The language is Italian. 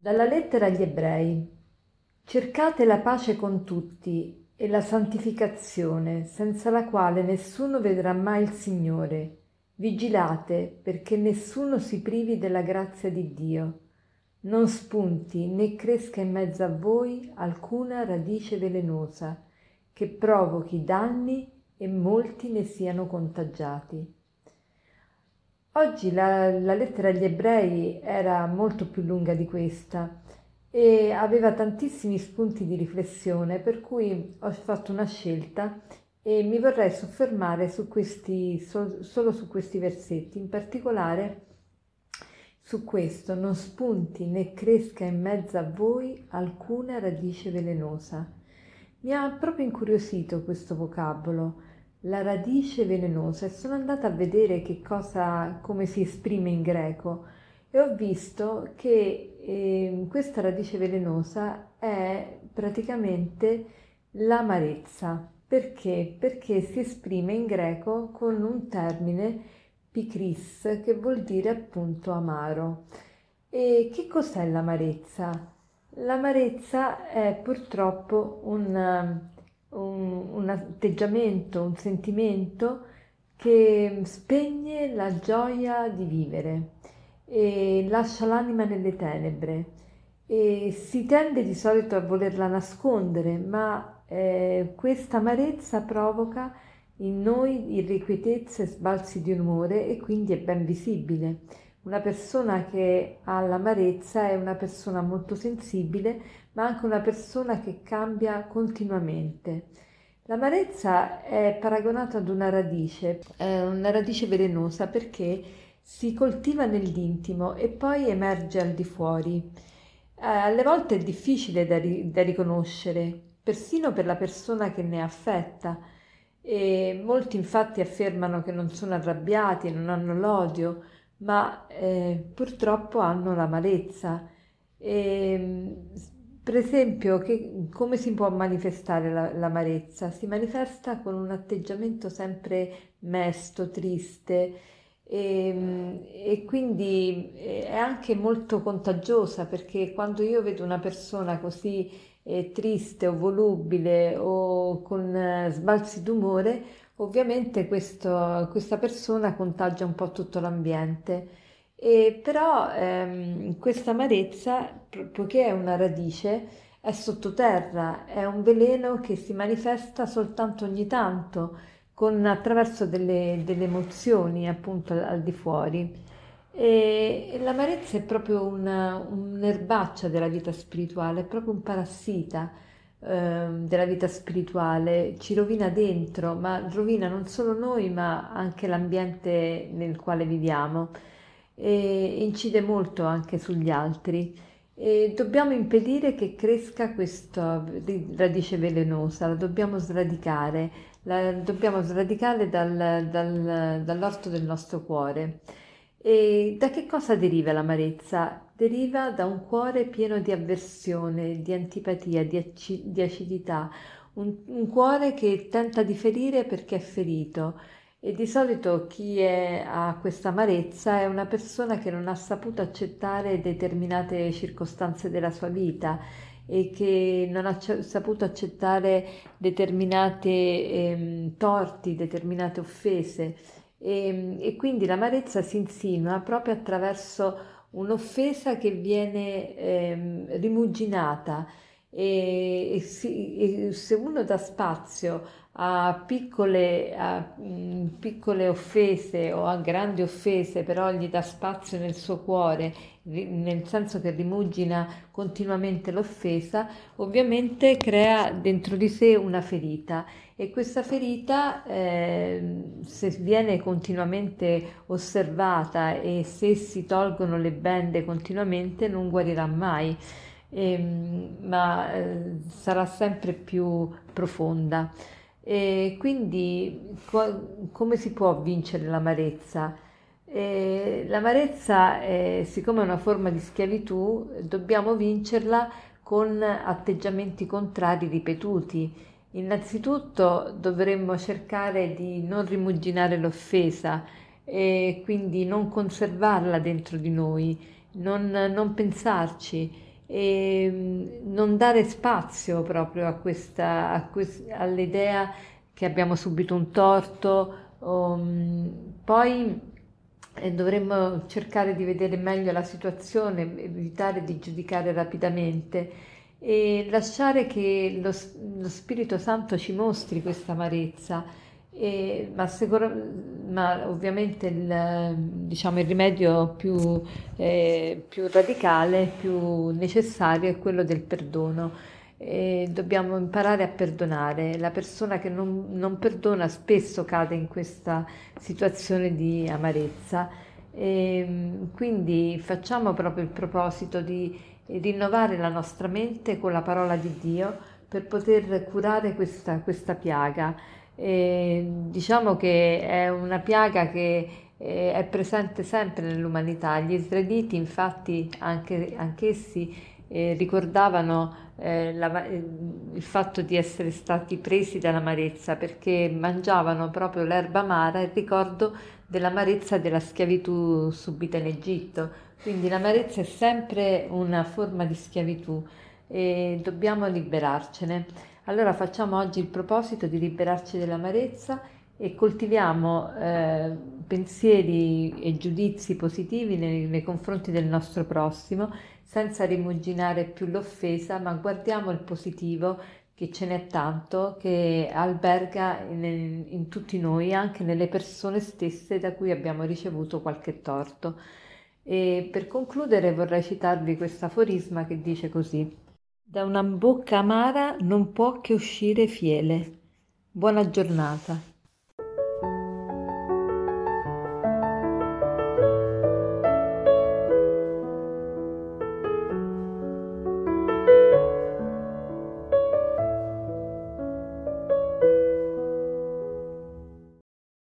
Dalla lettera agli ebrei. Cercate la pace con tutti e la santificazione, senza la quale nessuno vedrà mai il Signore. Vigilate perché nessuno si privi della grazia di Dio. Non spunti né cresca in mezzo a voi alcuna radice velenosa che provochi danni e molti ne siano contagiati. Oggi la, la, lettera agli ebrei era molto più lunga di questa e aveva tantissimi spunti di riflessione, per cui ho fatto una scelta e mi vorrei soffermare su questi, so, solo su questi versetti, in particolare su questo non spunti né cresca in mezzo a voi alcuna radice velenosa. Mi ha proprio incuriosito questo vocabolo la radice velenosa e sono andata a vedere che cosa, come si esprime in greco e ho visto che eh, questa radice velenosa è praticamente l'amarezza. Perché? Perché si esprime in greco con un termine picris che vuol dire appunto amaro. E che cos'è l'amarezza? L'amarezza è purtroppo un un, un atteggiamento, un sentimento che spegne la gioia di vivere e lascia l'anima nelle tenebre e si tende di solito a volerla nascondere, ma eh, questa amarezza provoca in noi irrequietezze e sbalzi di umore e quindi è ben visibile. Una persona che ha l'amarezza è una persona molto sensibile, ma anche una persona che cambia continuamente. L'amarezza è paragonata ad una radice, è una radice velenosa perché si coltiva nell'intimo e poi emerge al di fuori. Eh, alle volte è difficile da, ri- da riconoscere, persino per la persona che ne è affetta. E molti infatti affermano che non sono arrabbiati, non hanno l'odio, ma eh, purtroppo hanno l'amarezza. E, per esempio, che, come si può manifestare la, l'amarezza? Si manifesta con un atteggiamento sempre mesto, triste e, e quindi eh, è anche molto contagiosa perché quando io vedo una persona così eh, triste o volubile o con eh, sbalzi d'umore, Ovviamente questo, questa persona contagia un po' tutto l'ambiente, e però ehm, questa amarezza, poiché è una radice, è sottoterra, è un veleno che si manifesta soltanto ogni tanto, con, attraverso delle, delle, emozioni appunto al, al di fuori. E, l'amarezza è proprio una, un'erbaccia della vita spirituale, è proprio un parassita della vita spirituale, ci rovina dentro, ma rovina non solo noi, ma anche l'ambiente nel quale viviamo e incide molto anche sugli altri. E dobbiamo impedire che cresca questa radice velenosa, la dobbiamo sradicare, la dobbiamo sradicare dal, dal, dall'orto del nostro cuore. E da che cosa deriva l'amarezza? Deriva da un cuore pieno di avversione, di antipatia, di, ac- di acidità, un, un, cuore che tenta di ferire perché è ferito. E di solito chi è, ha questa amarezza è una persona che non ha saputo accettare determinate circostanze della sua vita e che non ha saputo accettare determinati ehm, torti, determinate offese e, e quindi l'amarezza si insinua proprio attraverso un'offesa che viene ehm, rimuginata. E, e, si, e, se uno dà spazio a piccole, a, mh, mm, piccole offese o a grandi offese, però gli dà spazio nel suo cuore, nel senso che rimugina continuamente l'offesa, ovviamente crea dentro di sé una ferita e questa ferita, eh, se viene continuamente osservata e se si tolgono le bende continuamente, non guarirà mai. Ehm, ma eh, sarà sempre più profonda. E quindi co- come si può vincere l'amarezza? E l'amarezza, è, siccome è una forma di schiavitù, dobbiamo vincerla con atteggiamenti contrari ripetuti. Innanzitutto dovremmo cercare di non rimuginare l'offesa e quindi non conservarla dentro di noi, non, non pensarci e mm, non dare spazio proprio a questa, a quest- all'idea che abbiamo subito un torto. Um, poi eh, dovremmo cercare di vedere meglio la situazione, evitare di giudicare rapidamente e lasciare che lo, lo Spirito Santo ci mostri questa amarezza. E, ma, sicura, ma, ovviamente il, diciamo, il rimedio più, eh, più, radicale, più necessario è quello del perdono. E dobbiamo imparare a perdonare. La persona che non, non perdona spesso cade in questa situazione di amarezza. E, quindi facciamo proprio il proposito di rinnovare la nostra mente con la parola di Dio per poter curare questa, questa piaga. E diciamo che è una piaga che eh, è presente sempre nell'umanità. Gli israeliti infatti anche, anch'essi eh, ricordavano eh, la, eh, il fatto di essere stati presi dall'amarezza perché mangiavano proprio l'erba amara, il ricordo dell'amarezza della schiavitù subita in Egitto. Quindi l'amarezza è sempre una forma di schiavitù e dobbiamo liberarcene. Allora facciamo oggi il proposito di liberarci dell'amarezza e coltiviamo eh, pensieri e giudizi positivi nei, nei, confronti del nostro prossimo, senza rimuginare più l'offesa, ma guardiamo il positivo che ce n'è tanto, che alberga in, in tutti noi, anche nelle persone stesse da cui abbiamo ricevuto qualche torto. E per concludere vorrei citarvi questo aforisma che dice così: Da una bocca amara non può che uscire fiele. Buona giornata.